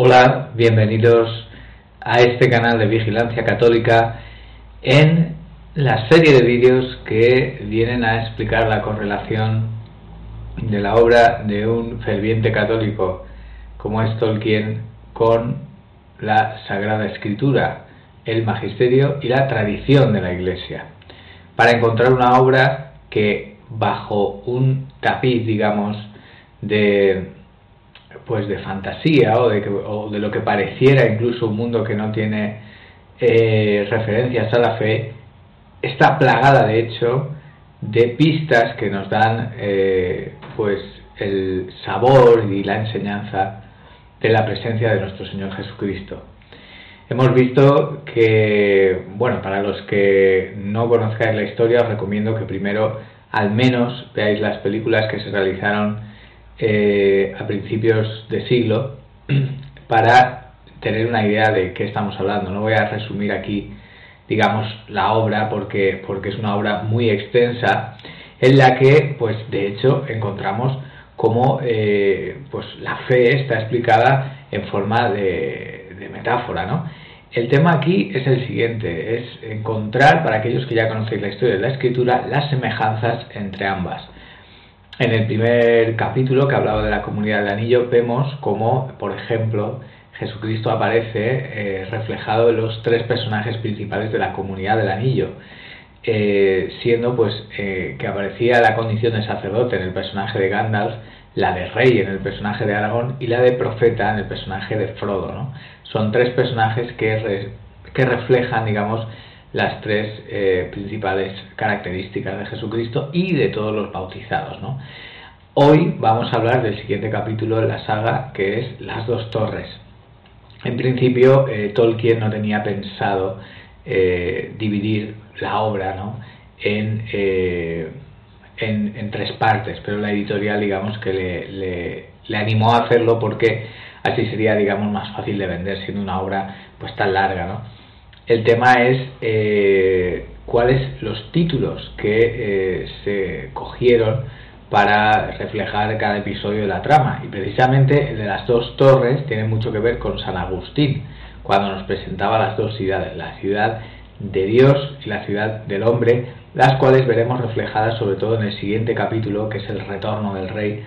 Hola, bienvenidos a este canal de Vigilancia Católica en la serie de vídeos que vienen a explicar la correlación de la obra de un ferviente católico como es Tolkien con la Sagrada Escritura, el magisterio y la tradición de la Iglesia, para encontrar una obra que bajo un tapiz, digamos, de pues de fantasía o de, o de lo que pareciera incluso un mundo que no tiene eh, referencias a la fe, está plagada de hecho de pistas que nos dan eh, pues el sabor y la enseñanza de la presencia de nuestro Señor Jesucristo. Hemos visto que, bueno, para los que no conozcáis la historia, os recomiendo que primero al menos veáis las películas que se realizaron eh, a principios de siglo para tener una idea de qué estamos hablando. No voy a resumir aquí, digamos, la obra porque, porque es una obra muy extensa en la que, pues, de hecho, encontramos cómo eh, pues, la fe está explicada en forma de, metáfora, ¿no? El tema aquí es el siguiente, es encontrar, para aquellos que ya conocéis la historia de la escritura, las semejanzas entre ambas. En el primer capítulo que hablaba de la comunidad del anillo vemos como, por ejemplo, Jesucristo aparece eh, reflejado en los tres personajes principales de la comunidad del anillo, eh, siendo pues eh, que aparecía la condición de sacerdote en el personaje de Gandalf, la de rey en el personaje de Aragón y la de profeta en el personaje de Frodo. ¿no? Son tres personajes que, que reflejan, digamos, las tres eh, principales características de Jesucristo y de todos los bautizados. ¿no? Hoy vamos a hablar del siguiente capítulo de la saga, que es Las dos torres. En principio, eh, Tolkien no tenía pensado eh, dividir la obra en, en, tres partes, pero la editorial, digamos, que le, le, le animó a hacerlo porque así sería, digamos, más fácil de vender, siendo una obra pues tan larga, ¿no? El tema es eh, cuáles los títulos que eh, se cogieron para reflejar cada episodio de la trama. Y precisamente el de las dos torres tiene mucho que ver con San Agustín, cuando nos presentaba las dos ciudades, la ciudad de Dios y la ciudad del hombre, las cuales veremos reflejadas sobre todo en el siguiente capítulo, que es el retorno del rey,